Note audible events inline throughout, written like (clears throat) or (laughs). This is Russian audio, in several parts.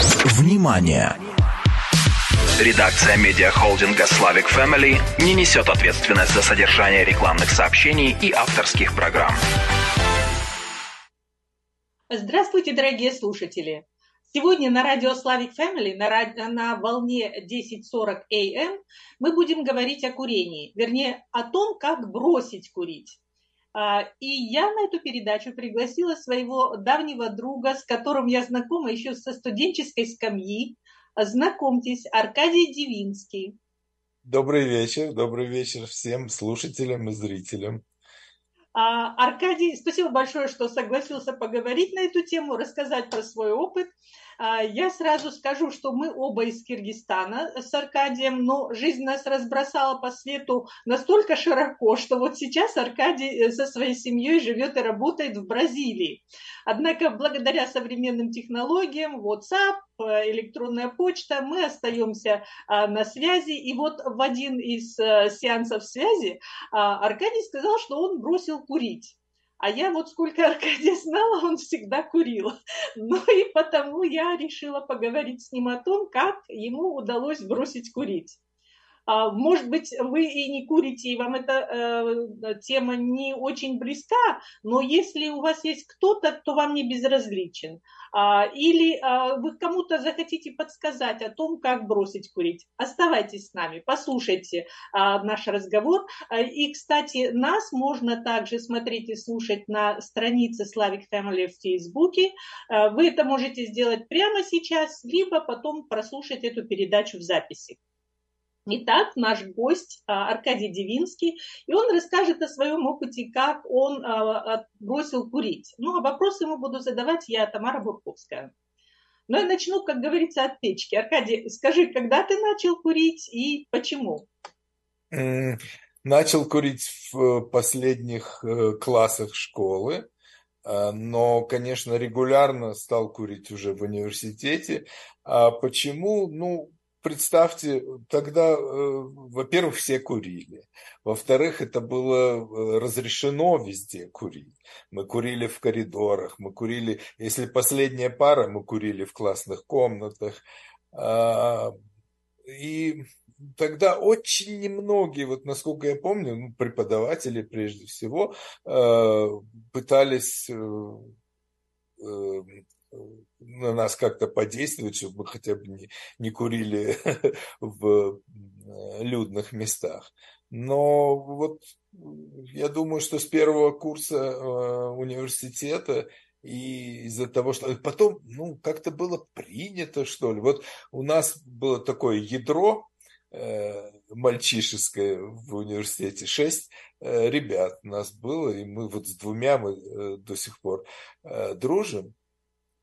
Внимание! Редакция медиахолдинга Slavic Family не несет ответственность за содержание рекламных сообщений и авторских программ. Здравствуйте, дорогие слушатели! Сегодня на радио Slavic Family на, на волне 10.40 AM мы будем говорить о курении, вернее о том, как бросить курить. А, и я на эту передачу пригласила своего давнего друга, с которым я знакома еще со студенческой скамьи. Знакомьтесь, Аркадий Дивинский. Добрый вечер, добрый вечер всем слушателям и зрителям. А, Аркадий, спасибо большое, что согласился поговорить на эту тему, рассказать про свой опыт. А, я сразу скажу, что мы оба из Киргизстана с Аркадием, но жизнь нас разбросала по свету настолько широко, что вот сейчас Аркадий э, со своей семьей живет и работает в Бразилии. Однако благодаря современным технологиям, WhatsApp, э, электронная почта, мы остаемся а, на связи. И вот в один из э, сеансов связи а, Аркадий сказал, что он бросил курить. А я вот сколько Аркадия знала, он всегда курил. Ну и потому я решила поговорить с ним о том, как ему удалось бросить курить. А, может быть, вы и не курите, и вам эта э, тема не очень близка, но если у вас есть кто-то, кто вам не безразличен, а, или а, вы кому-то захотите подсказать о том, как бросить курить, оставайтесь с нами, послушайте наш разговор. И, кстати, нас можно также смотреть и слушать на странице Slavic Family в Фейсбуке. Вы это можете сделать прямо сейчас, либо потом прослушать эту передачу в записи. Итак, наш гость а, Аркадий Девинский, и он расскажет о своем опыте, как он а, бросил курить. Ну, а вопросы ему буду задавать я, Тамара Бурковская. Но ну, я начну, как говорится, от печки. Аркадий, скажи, когда ты начал курить и почему? Начал курить в последних э, классах школы, а, но, конечно, регулярно стал курить уже в университете. А почему? Ну, представьте, тогда, э, во-первых, все курили. Во-вторых, это было э, разрешено везде курить. Мы курили в коридорах, мы курили, если последняя пара, мы курили в классных комнатах. А, и тогда очень немногие, вот насколько я помню, ну, преподаватели прежде всего, э, пытались на нас как-то подействовать, чтобы мы хотя бы не, не курили (laughs) в э, людных местах. Но вот я думаю, что с первого курса э, университета и из-за того, что потом, ну, как-то было принято, что ли. Вот у нас было такое ядро э, мальчишеское в университете, шесть ребят у нас было, и мы вот с двумя мы до сих пор дружим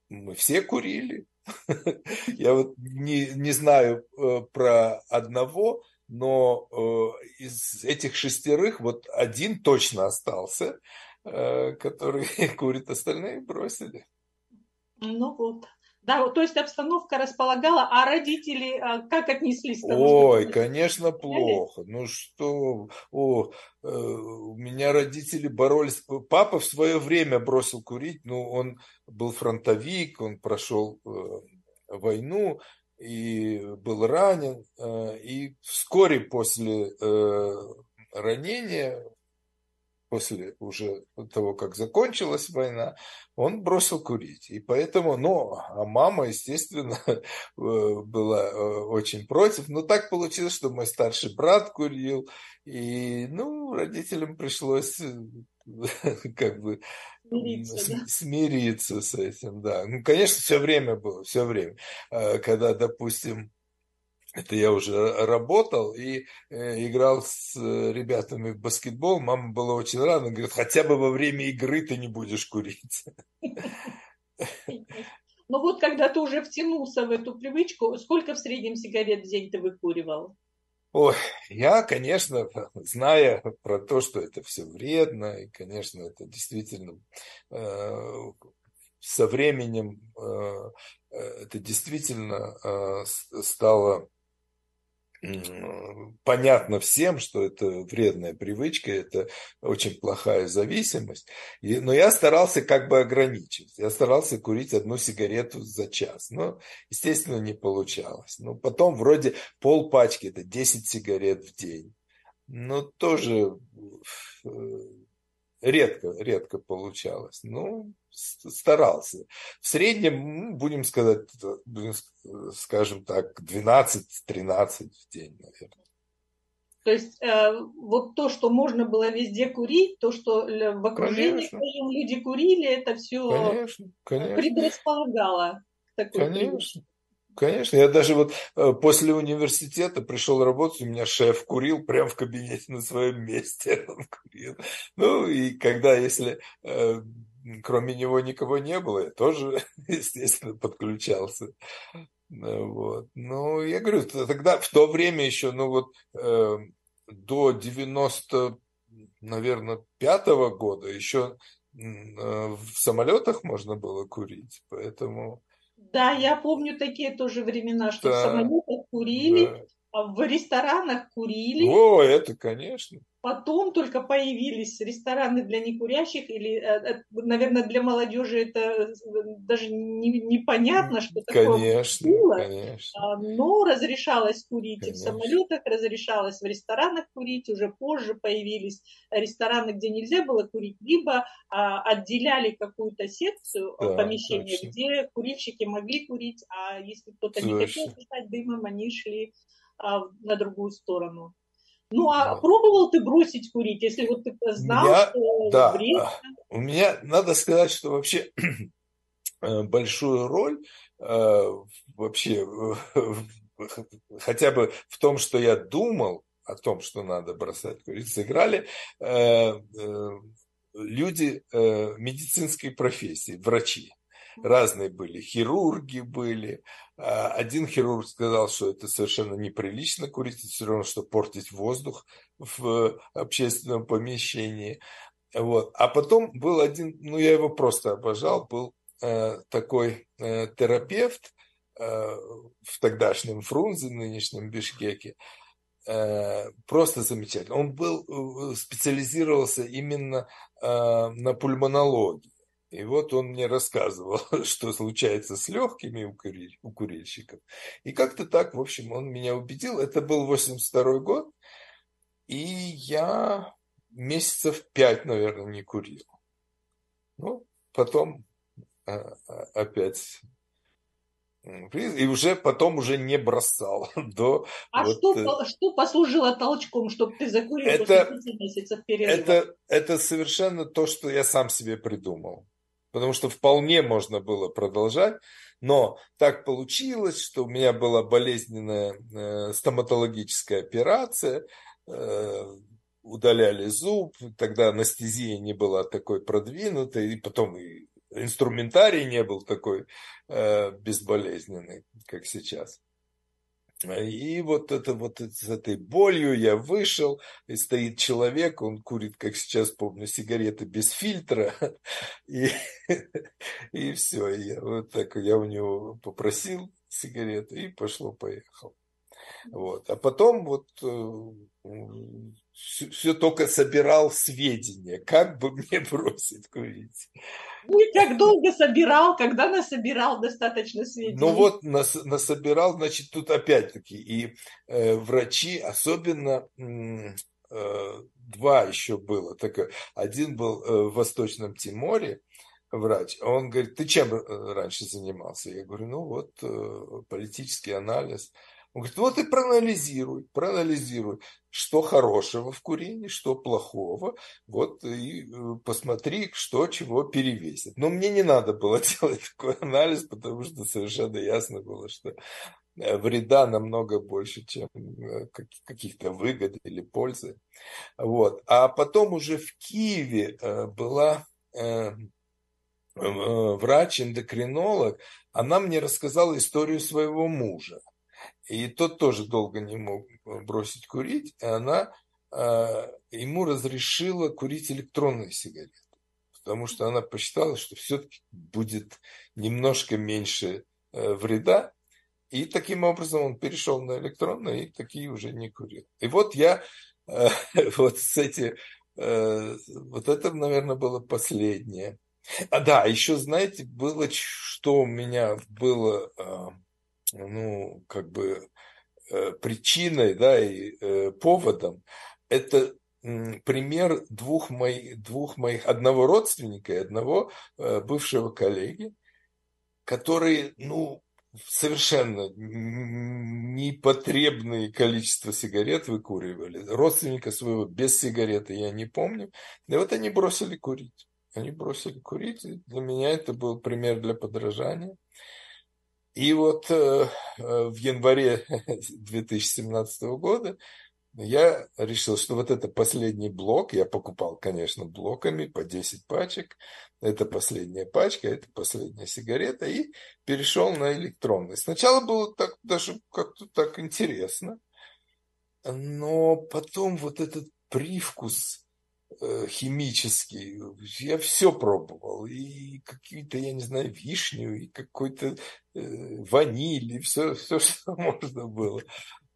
мы все курили. (laughs) Я вот не, не знаю э, про одного, но э, из этих шестерых вот один точно остался, э, который (laughs) курит, остальные бросили. Ну вот. Да, то есть обстановка располагала, а родители а, как отнеслись к тому, Ой, что... конечно, плохо. Ну что, о, э, у меня родители боролись. Папа в свое время бросил курить, ну, он был фронтовик, он прошел э, войну и был ранен. Э, и вскоре после ранения после уже того, как закончилась война, он бросил курить. И поэтому, ну, а мама, естественно, (laughs) э, была э, очень против. Но так получилось, что мой старший брат курил. И, ну, родителям пришлось э, (laughs) как бы смириться, да? смириться с этим, да. Ну, конечно, все время было, все время. Когда, допустим, это я уже работал и э, играл с э, ребятами в баскетбол. Мама была очень рада, говорит, хотя бы во время игры ты не будешь курить. (laughs) Ну вот, когда ты уже втянулся в эту привычку, сколько в среднем сигарет в день ты выкуривал? Ой, я, конечно, зная про то, что это все вредно, и, конечно, это действительно э, со временем это действительно стало понятно всем, что это вредная привычка, это очень плохая зависимость. И, но я старался как бы ограничить. Я старался курить одну сигарету за час. Но, естественно, не получалось. Но потом вроде пол пачки, это 10 сигарет в день. Но тоже э, редко, редко получалось. Ну, старался. В среднем, будем сказать, будем, скажем так, 12-13 в день, наверное. То есть э, вот то, что можно было везде курить, то, что в окружении скажем, люди курили, это все конечно, конечно. предрасполагало к такой Конечно. Привычке. Конечно, я даже вот э, после университета пришел работать, у меня шеф курил прямо в кабинете на своем месте. (laughs) Он курил. Ну и когда, если э, кроме него никого не было, я тоже, (laughs) естественно, подключался. Ну вот. Ну, я говорю, тогда в то время еще, ну вот э, до 90, наверное, пятого года еще в самолетах можно было курить, поэтому да, я помню такие тоже времена, что да, в самолетах курили, да. а в ресторанах курили. О, это, конечно. Потом только появились рестораны для некурящих, или, э, э, наверное, для молодежи это э, даже непонятно, что такое конечно, было. Конечно. А, но разрешалось курить конечно. и в самолетах, разрешалось в ресторанах курить. Уже позже появились рестораны, где нельзя было курить, либо а, отделяли какую-то секцию да, помещения, точно. где курильщики могли курить, а если кто-то не хотел дышать дымом, они шли а, на другую сторону. Ну, а пробовал ты бросить курить, если вот ты знал, меня, что да, вредно? У меня, надо сказать, что вообще (clears throat) э, большую роль э, вообще (laughs) хотя бы в том, что я думал о том, что надо бросать курить, сыграли э, люди медицинской профессии, врачи разные были, хирурги были. А, один хирург сказал, что это совершенно неприлично курить, это все равно, что портить воздух в общественном помещении. Вот. А потом был один, ну я его просто обожал, был э, такой э, терапевт э, в тогдашнем Фрунзе, нынешнем Бишкеке, э, просто замечательный. Он был, э, специализировался именно э, на пульмонологии. И вот он мне рассказывал, (laughs) что случается с легкими у, куриль, у курильщиков. И как-то так, в общем, он меня убедил. Это был 82 год. И я месяцев пять, наверное, не курил. Ну, потом а, а, опять и уже потом уже не бросал (laughs) до. А вот, что, э, что послужило толчком, чтобы ты закурил это, после месяцев перерыва? Это, это совершенно то, что я сам себе придумал потому что вполне можно было продолжать, но так получилось, что у меня была болезненная э, стоматологическая операция, э, удаляли зуб, тогда анестезия не была такой продвинутой, и потом и инструментарий не был такой э, безболезненный, как сейчас. И вот это вот с этой болью я вышел, и стоит человек, он курит, как сейчас помню, сигареты без фильтра, (laughs) и, (laughs) и все, я вот так я у него попросил сигареты и пошло-поехал. Вот. А потом вот э, все, все только собирал сведения, как бы мне бросить курить. Ну и как долго собирал, когда насобирал достаточно сведений? Ну вот нас, насобирал, значит, тут опять-таки и э, врачи, особенно э, два еще было. Так, один был э, в Восточном Тиморе, врач, он говорит, ты чем э, раньше занимался? Я говорю, ну вот политический анализ. Он говорит, вот и проанализируй, проанализируй, что хорошего в курении, что плохого, вот и э, посмотри, что чего перевесит. Но мне не надо было (laughs) делать такой анализ, потому что совершенно ясно было, что э, вреда намного больше, чем э, каких-то выгод или пользы. Вот. А потом уже в Киеве была врач-эндокринолог, она мне рассказала историю своего мужа. И тот тоже долго не мог бросить курить, и она э, ему разрешила курить электронные сигареты, потому что она посчитала, что все-таки будет немножко меньше э, вреда. И таким образом он перешел на электронные и такие уже не курил. И вот я э, (laughs) вот с эти, э, вот это, наверное, было последнее. А да, еще, знаете, было, что у меня было, э, ну, как бы э, причиной, да, и э, поводом. Это пример двух моих, двух моих, одного родственника и одного э, бывшего коллеги, которые, ну, совершенно непотребное количество сигарет выкуривали. Родственника своего без сигареты я не помню. И вот они бросили курить. Они бросили курить. Для меня это был пример для подражания. И вот э, э в январе (laughs) 2017 года я решил, что вот это последний блок, я покупал, конечно, блоками по 10 пачек, это последняя пачка, это последняя сигарета, и перешел на электронный. Сначала было так, даже как-то так интересно, но потом вот этот привкус химический, я все пробовал, и какие-то, я не знаю, вишню, и какой-то э, ваниль, и все, все, (laughs) что можно было.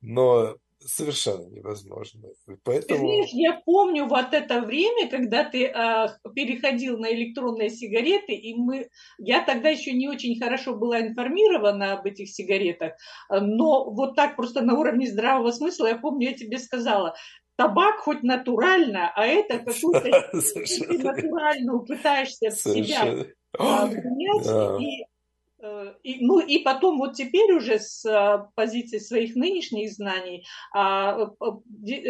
Но совершенно невозможно. Поэтому... Ты знаешь, я помню вот это время, когда ты э, переходил на электронные сигареты, и мы, я тогда еще не очень хорошо была информирована об этих сигаретах, но вот так просто на уровне здравого смысла, я помню, я тебе сказала, табак хоть натурально, а это какую-то (laughs) натуральную пытаешься в себя принять, и Э, и, ну и потом вот теперь уже с э, позиции своих нынешних знаний а, э,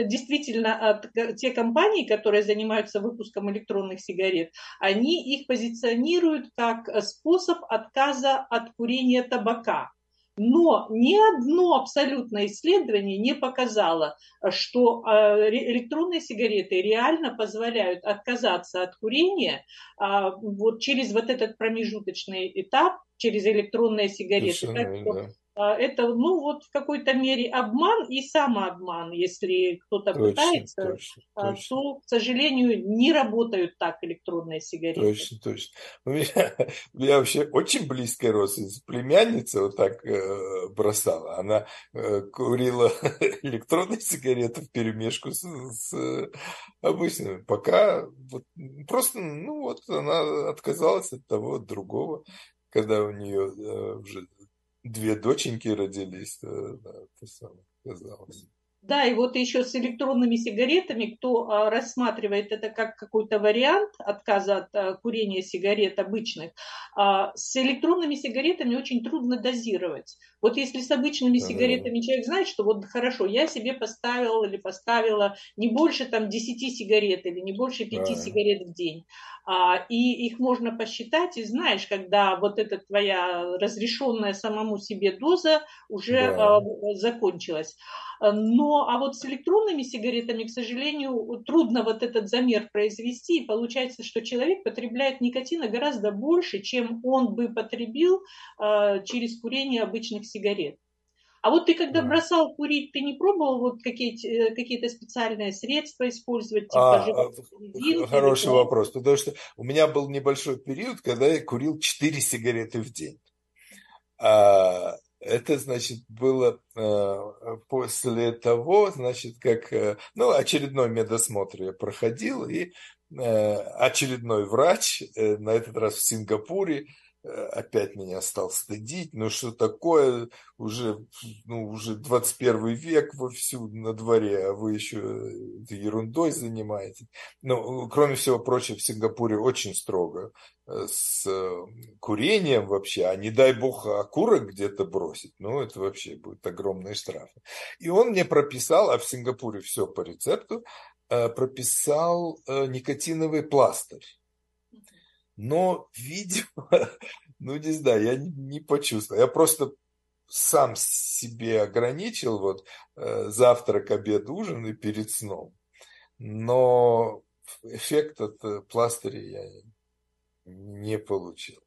действительно те компании, которые занимаются выпуском электронных сигарет, они их позиционируют как способ отказа от курения табака. Но ни одно абсолютное исследование не показало, что электронные сигареты реально позволяют отказаться от курения а, вот через вот этот промежуточный этап через электронные сигареты. так что, да. А, это, ну, вот в какой-то мере обман и самообман. Если кто-то точно, пытается, точно, а, точно. то, к сожалению, не работают так электронные сигареты. Точно, точно. (laughs) У меня, у меня вообще очень близкая родственница, племянница вот так э, бросала. Она э, курила (laughs) электронные сигареты в перемешку с, с обычными. Пока вот, просто, ну вот, она отказалась от того, от другого когда у нее э, уже две доченьки родились, то, да, то самое казалось. Да, и вот еще с электронными сигаретами, кто а, рассматривает это как какой-то вариант отказа от а, курения сигарет обычных, а, с электронными сигаретами очень трудно дозировать. Вот если с обычными сигаретами человек знает, что вот хорошо, я себе поставил или поставила не больше там 10 сигарет или не больше 5 да. сигарет в день, и их можно посчитать, и знаешь, когда вот эта твоя разрешенная самому себе доза уже да. закончилась. Но, а вот с электронными сигаретами, к сожалению, трудно вот этот замер произвести, и получается, что человек потребляет никотина гораздо больше, чем он бы потребил а, через курение обычных сигарет. А вот ты когда бросал курить, ты не пробовал вот какие-то, э, какие-то специальные средства использовать? Типа а, резинки, хороший или... вопрос, потому что у меня был небольшой период, когда я курил 4 сигареты в день. А, это, значит, было э, после того, значит, как, э, ну, очередной медосмотр я проходил, и э, очередной врач, на этот раз в Сингапуре, опять меня стал стыдить, ну что такое, уже, ну, уже 21 век вовсю на дворе, а вы еще ерундой занимаетесь. Ну, кроме всего прочего, в Сингапуре очень строго э, с э, курением вообще, а не дай бог окурок где-то бросить, ну, это вообще будет огромные штрафы. И он мне прописал, а в Сингапуре все по рецепту, прописал никотиновый пластырь но, (laughs) видимо, ну не знаю, я не, не почувствовал. Я просто сам себе ограничил вот э, завтрак, обед, ужин и перед сном. Но эффект от э, пластыря я не получил.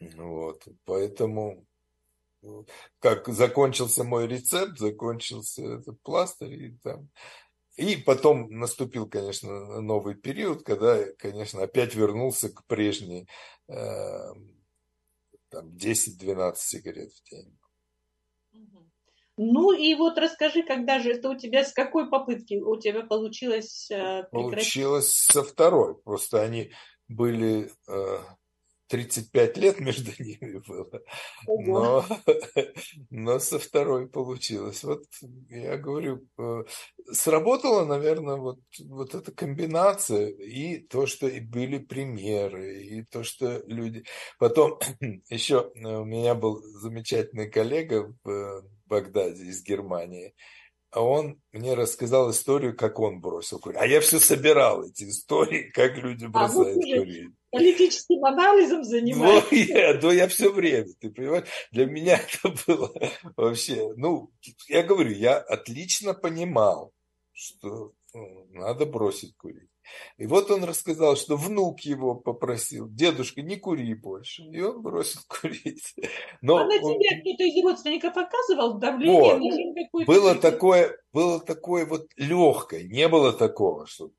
Вот, поэтому ну, как закончился мой рецепт, закончился этот пластырь, и там и потом наступил, конечно, новый период, когда, конечно, опять вернулся к прежней э, там, 10-12 сигарет в день. Ну и вот расскажи, когда же это у тебя, с какой попытки у тебя получилось э, прекратить? Получилось со второй. Просто они были э, 35 лет между ними было, но, но со второй получилось. Вот я говорю, э, сработала, наверное, вот, вот эта комбинация и то, что и были примеры, и то, что люди... Потом (clears throat) еще у меня был замечательный коллега в Багдаде из Германии, а он мне рассказал историю, как он бросил курить. А я все собирал эти истории, как люди бросают а, курить политическим анализом занимаешься. Ну, (laughs) я, ну, я все время, ты понимаешь, для меня (laughs) это было вообще, ну, я говорю, я отлично понимал, что ну, надо бросить курить. И вот он рассказал, что внук его попросил, дедушка, не кури больше. И он бросил (laughs) курить. Но а на он... тебе кто-то из родственников показывал давление? Вот. Было такое, было такое вот легкое, не было такого, что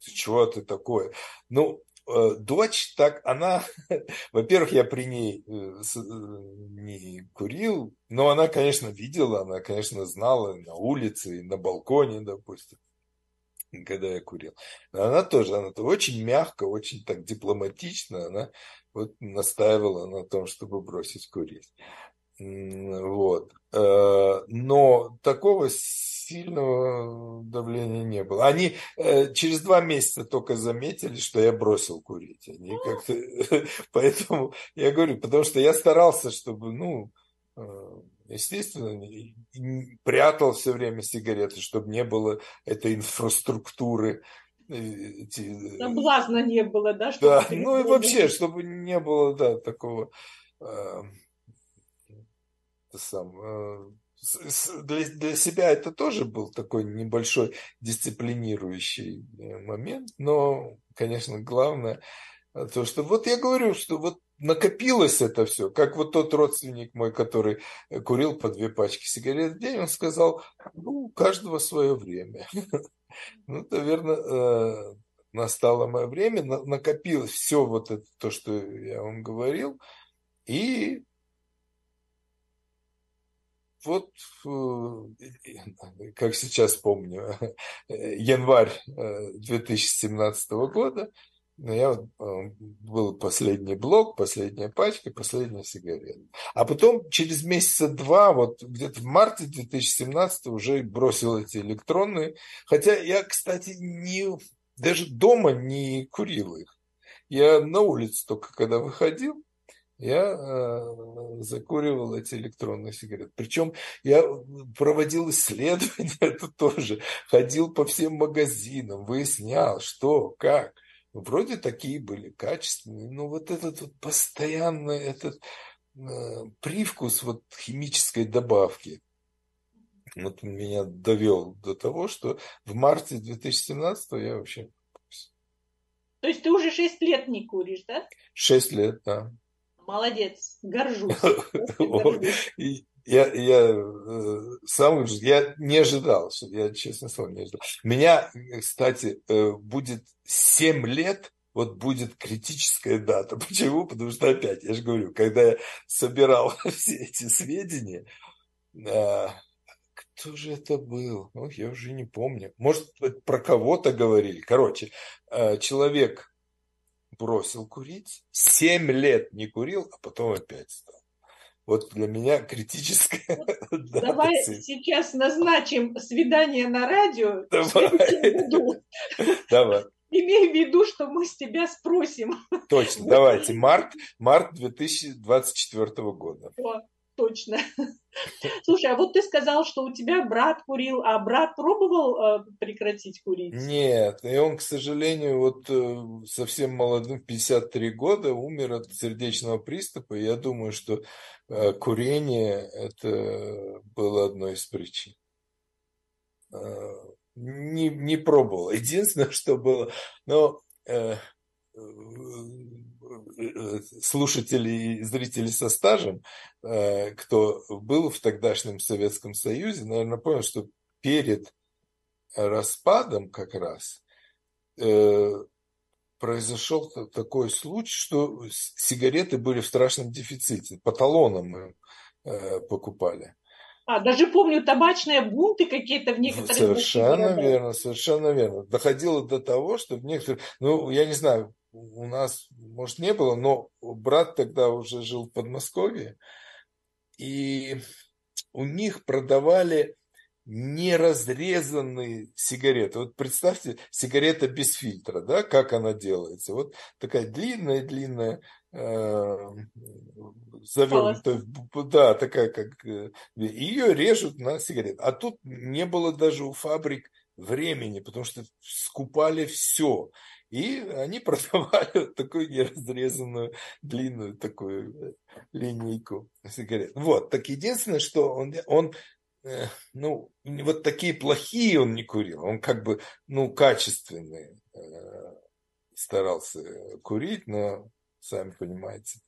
чего ты такое. Ну, дочь, так она, (laughs) во-первых, я при ней э, э, не курил, но она, конечно, видела, она, конечно, знала на улице, на балконе, допустим, когда я курил. Но она тоже, она -то очень мягко, очень так дипломатично, она вот настаивала на том, чтобы бросить курить. Вот. Но такого сильного давления не было. Они э, через два месяца только заметили, что я бросил курить. Они как-то... (laughs) Поэтому я говорю, потому что я старался, чтобы, ну, э, естественно, прятал все время сигареты, чтобы не было этой инфраструктуры. Э, эти... Соблазна не было, да? Да, ну и вообще, чтобы не было, да, такого... Э, сам, э, для, для себя это тоже был такой небольшой дисциплинирующий э, момент, но, конечно, главное э, то, что вот я говорю, что вот накопилось это все, как вот тот родственник мой, который э, курил по две пачки сигарет в день, он сказал, ну, у каждого свое время. (laughs) Ну, наверное, настало мое время, накопилось все вот это, то, что я вам говорил, и вот, э, как сейчас помню, (laughs) январь 2017 э, года, я э, был последний блок, последняя пачка, последняя сигарета. А потом через месяца два, вот где-то в марте 2017 уже бросил эти электронные. Хотя я, кстати, не, даже дома не курил их. Я на улице только когда выходил, я э, закуривал эти электронные сигареты. Причем я проводил исследования, (laughs) это тоже, ходил по всем магазинам, выяснял, что, как. Вроде такие были качественные, но вот этот вот постоянный этот э, привкус вот химической добавки, вот меня довел до того, что в марте 2017 я вообще... То есть ты уже 6 лет не куришь, да? 6 лет, да. Молодец, горжусь. (laughs) Я, я э, сам я не ожидал, что я, честно слово, не ожидал. Меня, кстати, э, будет 7 лет, вот будет критическая дата. (laughs) Почему? Потому что опять, я же говорю, когда я собирал (laughs) все эти сведения, э, кто же это был? Ну, я уже не помню. Может, про кого-то говорили. Короче, человек бросил курить, 7 лет не курил, а потом опять стал. Вот для меня критическая (laughs) Давай сейчас назначим свидание на радио Давай. (laughs) Давай. Имей в виду, что мы с тебя спросим. Точно, давайте. Март, март 2024 года. Точно. (laughs) Слушай, а вот ты сказал, что у тебя брат курил, а брат пробовал э, прекратить курить? Нет, и он, к сожалению, вот э, совсем молодым, 53 года, умер от сердечного приступа. Я думаю, что э, курение это было одной из причин. Э, не, не пробовал. (laughs) Единственное, что было, но э, слушатели и зрители со стажем, э, кто был в тогдашнем Советском Союзе, наверное, понял, что перед распадом как раз э, произошел такой случай, что сигареты были в страшном дефиците. По талонам мы э, покупали. А, даже помню табачные бунты какие-то в некоторых... Совершенно верно, совершенно верно. Доходило до того, что в некоторых... Ну, я не знаю, у нас, может, не было, но брат тогда уже жил в Подмосковье, и у них продавали неразрезанные сигареты. Вот представьте, сигарета без фильтра, да, как она делается. Вот такая длинная-длинная, э, завернутая, да, такая как... Э, ее режут на сигарету. А тут не было даже у фабрик времени, потому что скупали все. И они продавали (laughs) такую неразрезанную длинную такую э, линейку сигарет. Вот, так единственное, что он, он Э, ну, вот такие плохие он не курил, он как бы, ну, качественные э, старался курить, но, сами понимаете,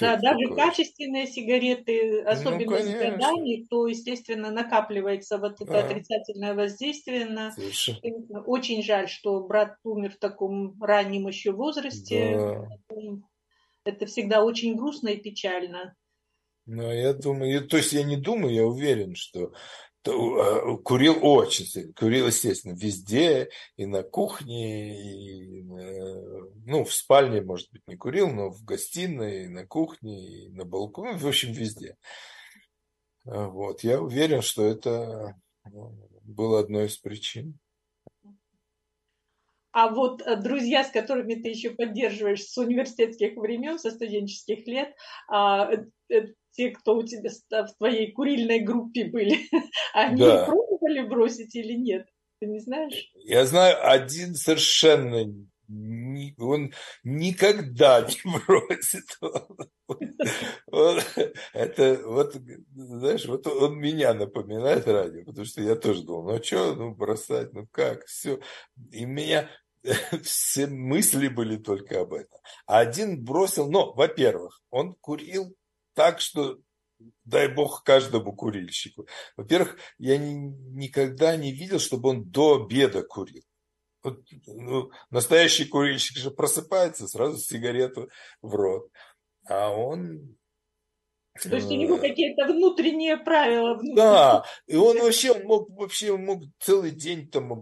да, даже такой. качественные сигареты, ну, особенно ну, с годами, то, естественно, накапливается вот это а. отрицательное воздействие на... Совершенно. Очень жаль, что брат умер в таком раннем еще возрасте. Да. Это всегда очень грустно и печально. Ну, я думаю, то есть я не думаю, я уверен, что курил очень сильно. Курил, естественно, везде, и на кухне, и ну, в спальне, может быть, не курил, но в гостиной, и на кухне, и на балконе, в общем, везде. Вот, я уверен, что это ну, было одной из причин. А вот э, друзья, с которыми ты еще поддерживаешь с университетских времен, со студенческих лет, а, э, те, кто у тебя в твоей курильной группе были, (laughs) они да. пробовали бросить или нет? Ты не знаешь? Я знаю один совершенно он никогда не (laughs) бросит. Он, это вот, знаешь, вот он меня напоминает радио, потому что я тоже думал, ну что, ну бросать, ну как, все. И меня (laughs) все мысли были только об этом. А один бросил, но, во-первых, он курил так, что дай бог каждому курильщику. Во-первых, я ни, никогда не видел, чтобы он до обеда курил. Вот, ну, настоящий курильщик же просыпается, сразу сигарету в рот. А он то есть у него э, какие-то внутренние правила. Внутренние. Да, (laughs) и он вообще он мог вообще мог целый день там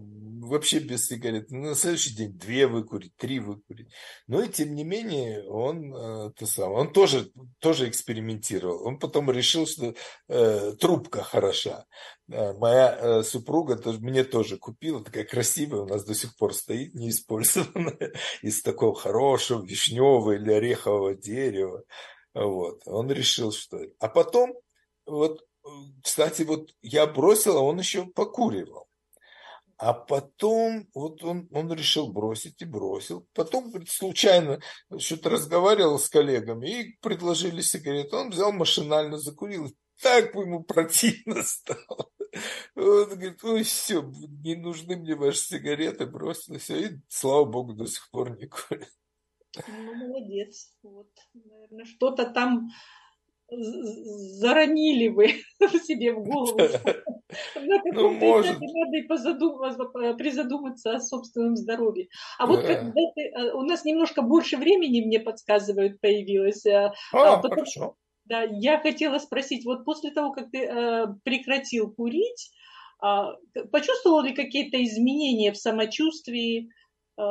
вообще без сигарет. На следующий день две выкурить, три выкурить. Но и тем не менее он, э, то сам, он тоже, тоже экспериментировал. Он потом решил, что э, трубка хороша. Э, моя э, супруга тоже, мне тоже купила, такая красивая, у нас до сих пор стоит, неиспользованная, (laughs) из такого хорошего вишневого или орехового дерева. Вот. Он решил, что... А потом, вот, кстати, вот я бросил, а он еще покуривал. А потом вот он, он решил бросить и бросил. Потом случайно что-то разговаривал с коллегами и предложили сигарету. Он взял машинально, закурил. Так ему противно (laughs) стало. Он говорит, ой, все, не нужны мне ваши сигареты, бросил все. И, слава богу, до сих пор не курит. Ну, молодец. Вот, наверное, что-то там заронили вы (laughs) себе в голову. (laughs) На ну, может. надо и позадуматься, призадуматься о собственном здоровье. А вот когда ты, э, у нас немножко больше времени, мне подсказывают, появилось. Э, а, а хорошо. Да, я хотела спросить, вот после того, как ты э, прекратил курить, э, почувствовал ли какие-то изменения в самочувствии э,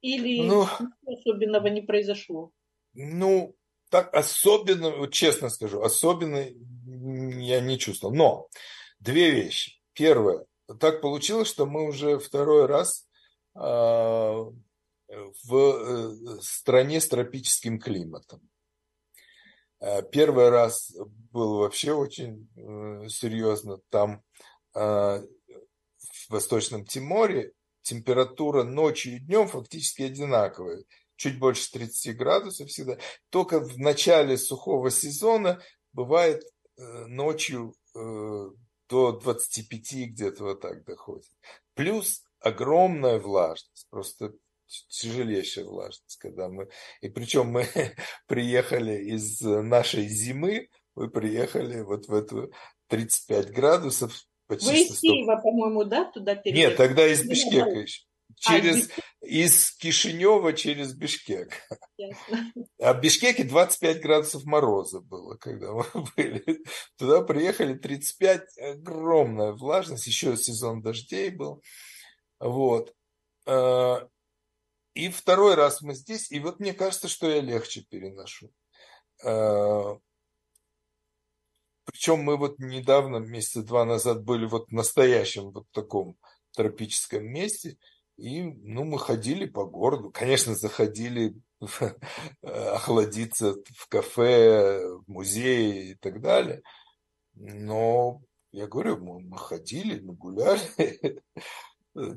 или ну, особенного не произошло? Ну, так особенно, вот честно скажу, особенно я не чувствовал. Но две вещи. Первое, так получилось, что мы уже второй раз э, в э, стране с тропическим климатом. Э, первый раз был вообще очень э, серьезно. Там в Восточном Тиморе температура ночью и днем фактически одинаковая чуть больше 30 градусов всегда. Только в начале сухого сезона бывает э, ночью э, до 25 где-то вот так доходит. Плюс огромная влажность, просто тяжелейшая влажность, когда мы... И причем мы (laughs) приехали из нашей зимы, мы приехали вот в эту 35 градусов. Почти Вы из Киева, по-моему, да, туда переехали? Нет, тогда из Бишкека еще. А, через, из Кишинева через Бишкек. Ясно. А в Бишкеке 25 градусов мороза было, когда мы (laughs) были. Туда приехали 35, огромная влажность, еще сезон дождей был. Вот. А, и второй раз мы здесь, и вот мне кажется, что я легче переношу. А, Причем мы вот недавно, месяца два назад, были вот в настоящем вот таком тропическом месте – и, ну, мы ходили по городу. Конечно, заходили (laughs) охладиться в кафе, в музей и так далее. Но я говорю, мы, мы ходили, мы гуляли. (laughs)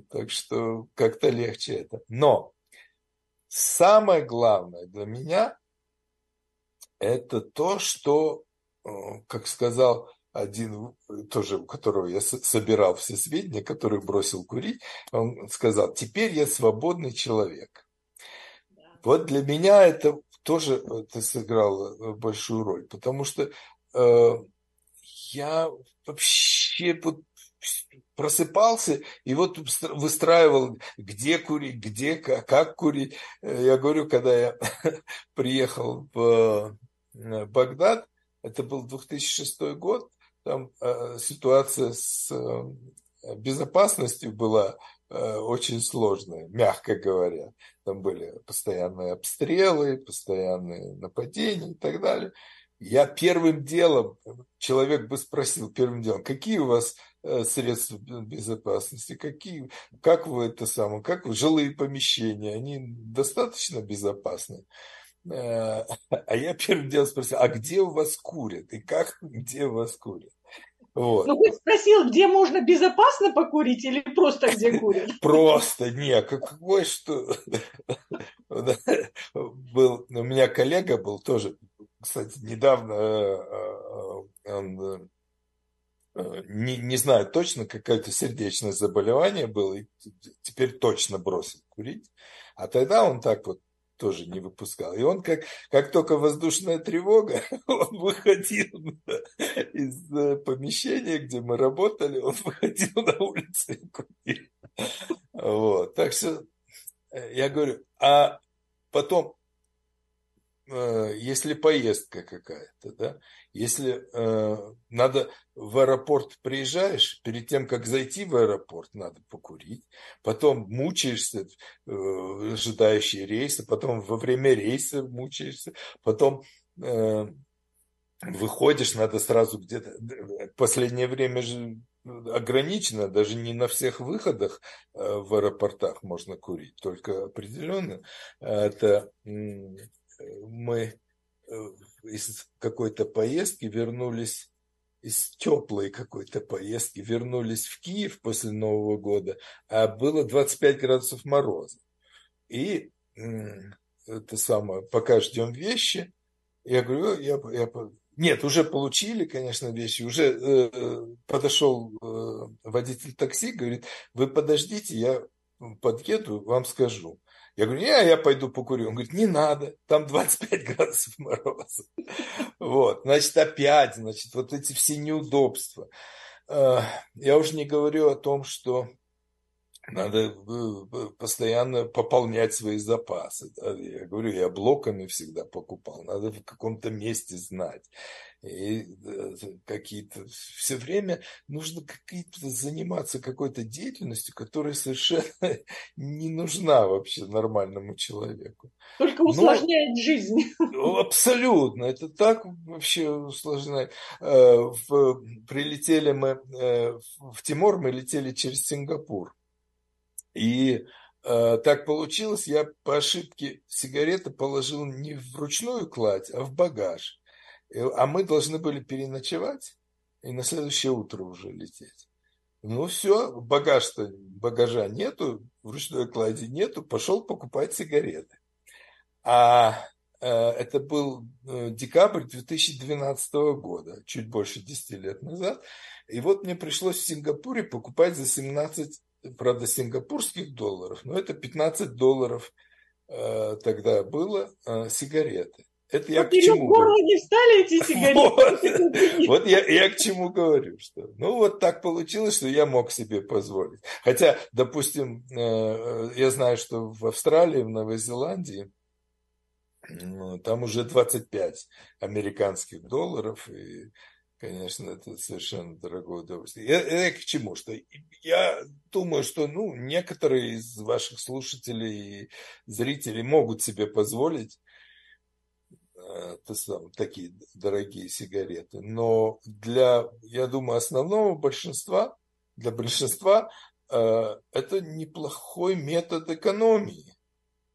Так что как-то легче это. Но самое главное для меня это то, что, э, как сказал один, тоже у которого я собирал все сведения, который бросил курить, он сказал, теперь я свободный человек. Вот для меня это тоже это сыграло большую роль, потому что э, я вообще вот просыпался и вот выстраивал, где курить, где, как курить. Я говорю, когда я (laughs) приехал в э, Багдад, это был 2006 год, там э, ситуация с э, безопасностью была э, очень сложная, мягко говоря. Там были постоянные обстрелы, постоянные нападения и так далее. Я первым делом, человек бы спросил первым делом, какие у вас э, средства безопасности, какие, как вы это самое, как вы, жилые помещения, они достаточно безопасны? Э, (laughs) а я первым делом спросил, а где у вас курят и как, где у вас курят? Вот. Ну, хоть спросил, где можно безопасно покурить или просто где курят? (laughs) Просто, не, какой что... Был, у меня коллега был тоже, кстати, недавно, э, э, он, э, не, не знаю точно, какое-то сердечное заболевание было, и теперь точно бросил курить. А тогда он так вот тоже не выпускал. И он, как, как только воздушная тревога, (laughs) он выходил из э, помещения, где мы работали, он выходил на улицу и курил. Вот. Так что э, я говорю, а потом, если поездка какая-то, да, если э, надо в аэропорт приезжаешь, перед тем, как зайти в аэропорт, надо покурить, потом мучаешься, э, ожидающие рейсы, потом во время рейса мучаешься, потом э, выходишь, надо сразу где-то... Последнее время же ограничено, даже не на всех выходах э, в аэропортах можно курить, только определенно. Это мы э, из какой-то поездки вернулись, из теплой какой-то поездки, вернулись в Киев после Нового года, а было 25 градусов мороза. И это самое, пока ждем вещи, я говорю, я, я, нет, уже получили, конечно, вещи, уже э, подошел э, водитель такси, говорит, вы подождите, я подъеду, вам скажу. Я говорю, не, я пойду покурю. Он говорит, не надо, там 25 градусов мороза. Вот, значит, опять, значит, вот эти все неудобства. Э, я уже не говорю о том, что надо э, постоянно пополнять свои запасы. Да? Я говорю, я блоками всегда покупал. Надо в каком-то месте знать. И э, какие-то все время нужно какие-то заниматься какой-то деятельностью, которая совершенно (laughs) не нужна вообще нормальному человеку. Только усложняет Но, жизнь. Абсолютно. Это так вообще усложняет. Э, прилетели мы в Тимор, мы летели через Сингапур. И э, так получилось, я по ошибке сигареты положил не в ручную кладь, а в багаж. И, а мы должны были переночевать и на следующее утро уже лететь. Ну все, багаж-то, багажа нету, в ручной кладе нету, пошел покупать сигареты. А э, это был э, декабрь 2012 года, чуть больше 10 лет назад. И вот мне пришлось в Сингапуре покупать за 17 правда, сингапурских долларов, но это 15 долларов э, тогда было э, сигареты. Это я к чему горло не встали эти (laughs) сигареты. Вот, вот я, я к чему говорю, что ну вот так получилось, что я мог себе позволить. Хотя, допустим, э, я знаю, что в Австралии, в Новой Зеландии, там уже 25 американских долларов, и, конечно, это совершенно дорогое удовольствие. Я, я к чему? Что я думаю, что ну, некоторые из ваших слушателей и зрителей могут себе позволить Э, такие дорогие сигареты. Но для, я думаю, основного большинства, для большинства э, это неплохой метод экономии.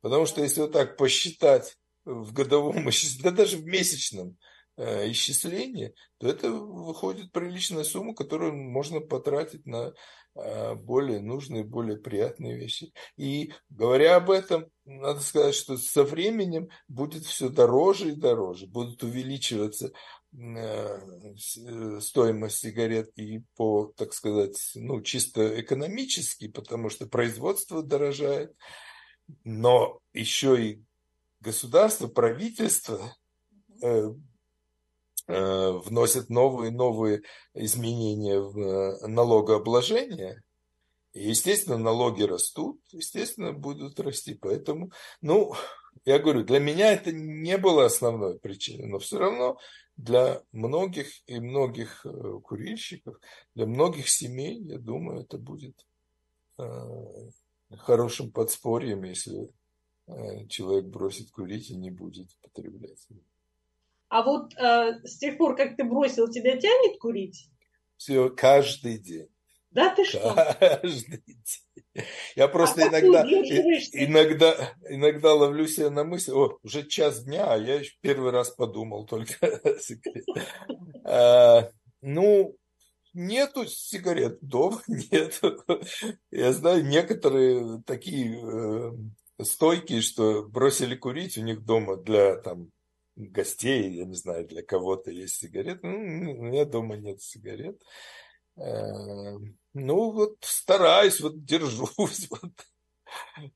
Потому что если вот так посчитать в годовом (laughs) исчислении, да даже в месячном э, исчислении, то это выходит приличная сумма, которую можно потратить на Э, более нужные, более приятные вещи. И говоря об этом, надо сказать, что со временем будет все дороже и дороже, будут увеличиваться э, стоимость сигарет и по, так сказать, ну, чисто экономически, потому что производство дорожает, но еще и государство, правительство Э, вносят новые новые изменения в э, налогообложение, и, естественно, налоги растут, естественно, будут расти. Поэтому, ну, я говорю, для меня это не было основной причиной, но все равно для многих и многих э, курильщиков, для многих семей, я думаю, это будет хорошим подспорьем, если человек бросит курить и не будет потреблять. А вот э, с тех пор, как ты бросил, тебя тянет курить? Все, каждый день. Да ты что? Каждый день. Я просто а иногда, иногда, иногда ловлю себя на мысли, о, уже час дня, а я еще первый раз подумал только а, Ну, нету сигарет, дома (laughs) нету. Я знаю, некоторые такие э, стойкие, что бросили курить у них дома для там гостей, я не знаю, для кого-то есть сигареты. Ну, у меня дома нет сигарет. Э, ну, вот стараюсь, вот держусь, (laughs) вот,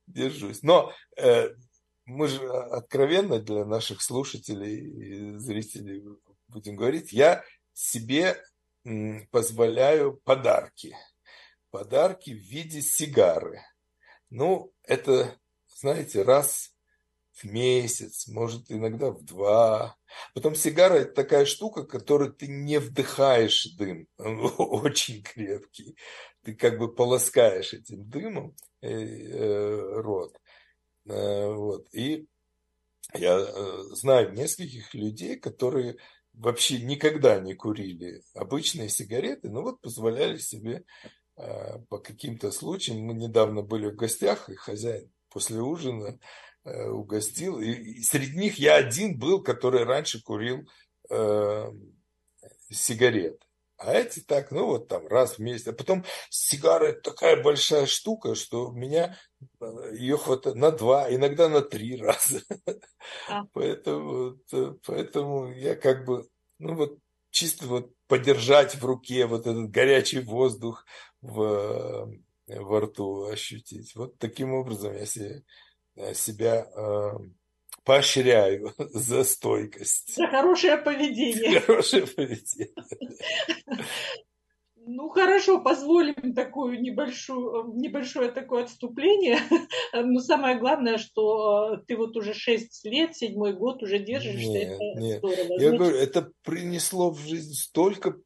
держусь. Но э, мы же откровенно для наших слушателей и зрителей будем говорить, я себе позволяю подарки. Подарки в виде сигары. Ну, это, знаете, раз в месяц, может иногда в два. Потом сигара это такая штука, которую ты не вдыхаешь дым, он (laughs) очень крепкий. Ты как бы полоскаешь этим дымом э, э, рот. Э, вот. И я знаю нескольких людей, которые вообще никогда не курили обычные сигареты, но вот позволяли себе по каким-то случаям. Мы недавно были в гостях, и хозяин после ужина Э, угостил. И среди них я один был, который раньше курил э, сигареты. А эти так, ну вот там раз в месяц. А потом сигара это такая большая штука, что у меня э, ее хватает на два, иногда на три раза. А. (laughs) Поэтому, э, поэтому я как бы, ну вот чисто вот подержать в руке вот этот горячий воздух в, во рту ощутить. Вот таким образом я себе себя э, поощряю (laughs) за стойкость. За хорошее поведение. хорошее поведение. (laughs) Ну хорошо, позволим такую небольшую, небольшое такое отступление. (laughs) Но самое главное, что ты вот уже 6 лет, седьмой год уже держишься. Нет, это нет. здорово. Я говорю, это принесло в жизнь столько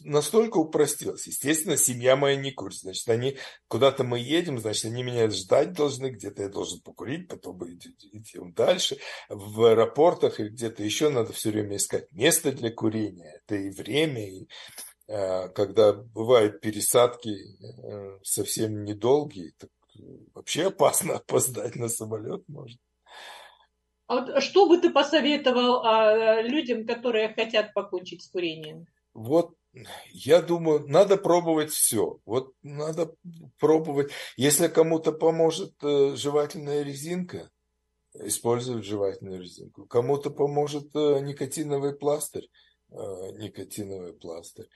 настолько упростилось. Естественно, семья моя не курит. Значит, они куда-то мы едем, значит, они меня ждать должны, где-то я должен покурить, потом идем дальше. В аэропортах или где-то еще надо все время искать место для курения. Это и время, и э, когда бывают пересадки э, совсем недолгие, так вообще опасно (laughs) опоздать на самолет может. А что бы ты посоветовал а, людям, которые хотят покончить с курением? Вот я думаю, надо пробовать все. Вот надо пробовать. Если кому-то поможет э, жевательная резинка, использовать жевательную резинку. Кому-то поможет э, никотиновый пластырь, э, никотиновый пластырь.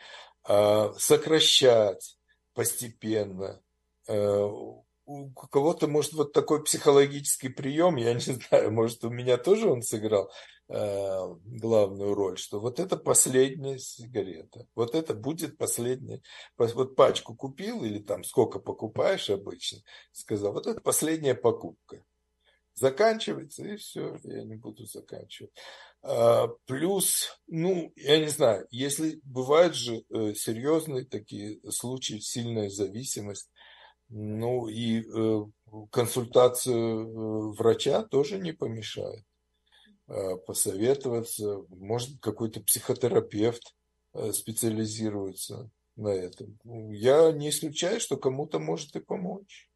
А, сокращать постепенно. У кого-то, может, вот такой психологический прием, я не (laughs) знаю, может, у меня тоже он сыграл э, главную роль, что вот это последняя сигарета, вот это будет последняя, вот пачку купил или там сколько покупаешь обычно, сказал, вот это последняя покупка. Заканчивается, и все, я не буду заканчивать. А, плюс, ну, я не знаю, если бывают же э, серьезные такие случаи, сильная зависимость, ну и э, консультацию э, врача тоже не помешает. Э, посоветоваться, может какой-то психотерапевт специализируется на этом. Ну, я не исключаю, что кому-то может и помочь.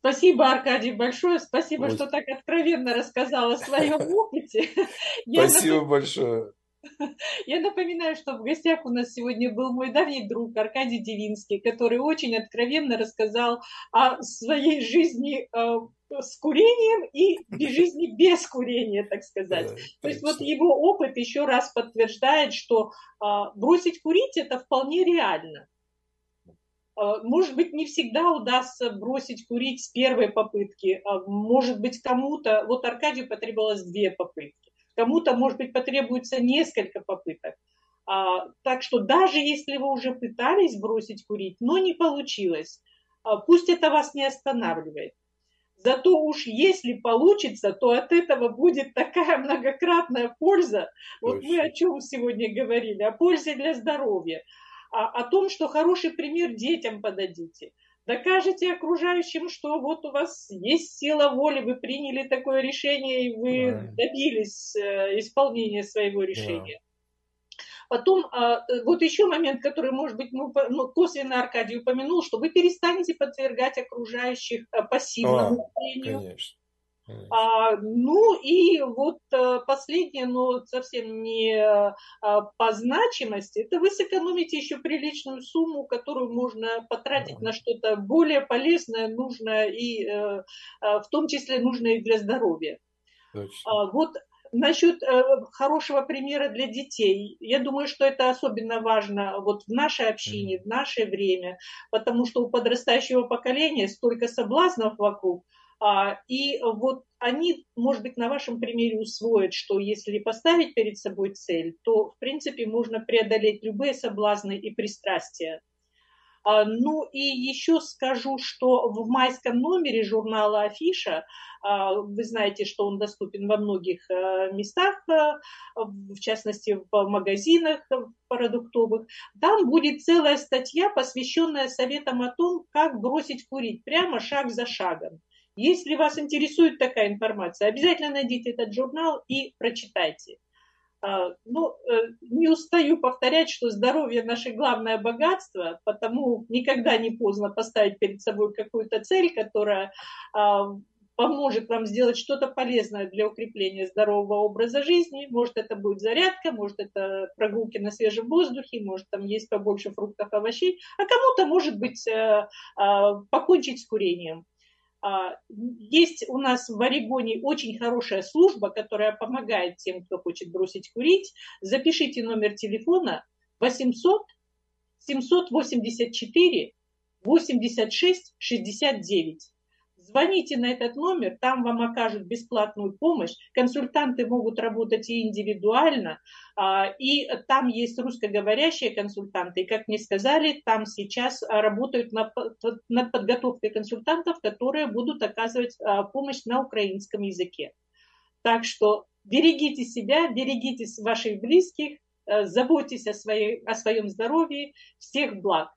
Спасибо, Аркадий, большое. Спасибо, Ой. что так откровенно рассказал о своем (laughs) опыте. (laughs) Спасибо большое. (laughs) Я напоминаю, что в гостях у нас сегодня был мой давний друг Аркадий Девинский, который очень откровенно рассказал о своей жизни э, с курением и (laughs) жизни без курения, так сказать. Да, То есть вот его опыт еще раз подтверждает, что э, бросить курить это вполне реально. Э, может быть, не всегда удастся бросить курить с первой попытки. Может быть, кому-то... Вот Аркадию потребовалось две попытки кому-то, может быть, потребуется несколько попыток. А, так что даже если вы уже пытались бросить курить, но не получилось, а, пусть это вас не останавливает. Зато уж если получится, то от этого будет такая многократная польза. Вот мы о чем сегодня говорили, о пользе для здоровья, о, о том, что хороший пример детям подадите – докажете окружающим, что вот у вас есть сила воли, вы приняли такое решение, и вы да. добились э, исполнения своего решения. Да. Потом, а, вот еще момент, который, может быть, ну, косвенно Аркадий упомянул, что вы перестанете подвергать окружающих э, пассивному влиянию. Конечно. А, ну и вот э, последнее, но совсем не а, по значимости, это вы сэкономите еще приличную сумму, которую можно потратить на что-то более полезное, нужное и э, в том числе нужное и для здоровья. Точно. Вот Насчет э, хорошего примера для детей, я думаю, что это особенно важно вот в нашей общине, в наше время, потому что у подрастающего поколения столько соблазнов вокруг, а, и вот они, может быть, на вашем примере усвоят, что если поставить перед собой цель, то, в принципе, можно преодолеть любые соблазны и пристрастия. А, ну и еще скажу, что в майском номере журнала «Афиша», а, вы знаете, что он доступен во многих местах, в частности в магазинах продуктовых, там будет целая статья, посвященная советам о том, как бросить курить, прямо шаг за шагом. Если вас интересует такая информация, обязательно найдите этот журнал и прочитайте. А, ну, э, не устаю повторять, что здоровье – наше главное богатство, потому никогда не поздно поставить перед собой какую-то цель, которая а, поможет вам сделать что-то полезное для укрепления здорового образа жизни. Может, это будет зарядка, может, это прогулки на свежем воздухе, может, там есть побольше фруктов, овощей, а кому-то, может быть, э, а, покончить с курением. А, есть у нас в Орегоне очень хорошая служба, которая помогает тем, кто хочет бросить курить. Запишите номер телефона 800 784 86 69. Звоните на этот номер, там вам окажут бесплатную помощь. Консультанты могут работать и индивидуально, а, и там есть русскоговорящие консультанты. И, как мне сказали, там сейчас работают над, подготовкой консультантов, которые будут оказывать а, помощь на украинском языке. Так что берегите себя, берегите ваших близких, э, заботьтесь о, своей, о своем здоровье. Всех благ!